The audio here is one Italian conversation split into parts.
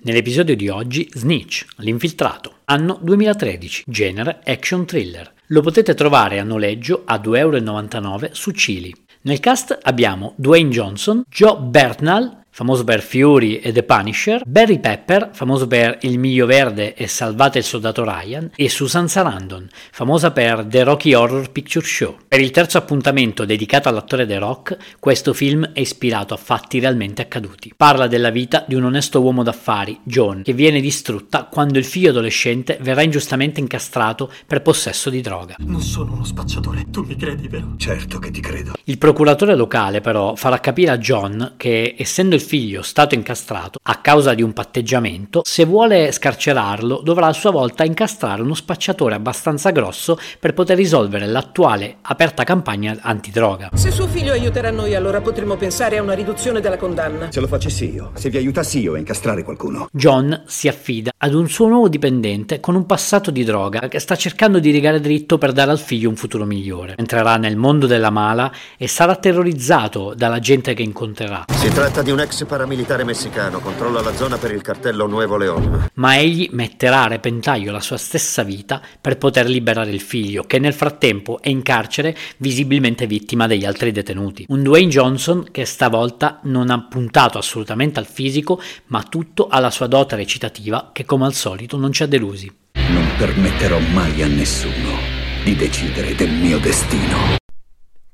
Nell'episodio di oggi Snitch, l'infiltrato, anno 2013, genere action thriller. Lo potete trovare a noleggio a 2,99€ su Cili. Nel cast abbiamo Dwayne Johnson, Joe Bertnall, famoso per Fury e The Punisher, Barry Pepper, famoso per Il Miglio Verde e Salvate il Soldato Ryan, e Susan Sarandon, famosa per The Rocky Horror Picture Show. Per il terzo appuntamento dedicato all'attore The Rock, questo film è ispirato a fatti realmente accaduti. Parla della vita di un onesto uomo d'affari, John, che viene distrutta quando il figlio adolescente verrà ingiustamente incastrato per possesso di droga. Non sono uno spacciatore, tu mi credi, vero? Certo che ti credo. Il procuratore locale però farà capire a John che, essendo il figlio stato incastrato a causa di un patteggiamento, se vuole scarcerarlo dovrà a sua volta incastrare uno spacciatore abbastanza grosso per poter risolvere l'attuale aperta campagna antidroga. Se suo figlio aiuterà noi, allora potremmo pensare a una riduzione della condanna. Se lo facessi io, se vi aiutassi io a incastrare qualcuno. John si affida ad un suo nuovo dipendente con un passato di droga che sta cercando di rigare dritto per dare al figlio un futuro migliore. Entrerà nel mondo della mala e sarà terrorizzato dalla gente che incontrerà. Si tratta di un ex paramilitare messicano, controlla la zona per il cartello Nuevo León. Ma egli metterà a repentaglio la sua stessa vita per poter liberare il figlio, che nel frattempo è in carcere visibilmente vittima degli altri detenuti. Un Dwayne Johnson che stavolta non ha puntato assolutamente al fisico, ma tutto alla sua dote recitativa che come al solito non ci ha delusi. Non permetterò mai a nessuno di decidere del mio destino.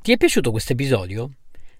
Ti è piaciuto questo episodio?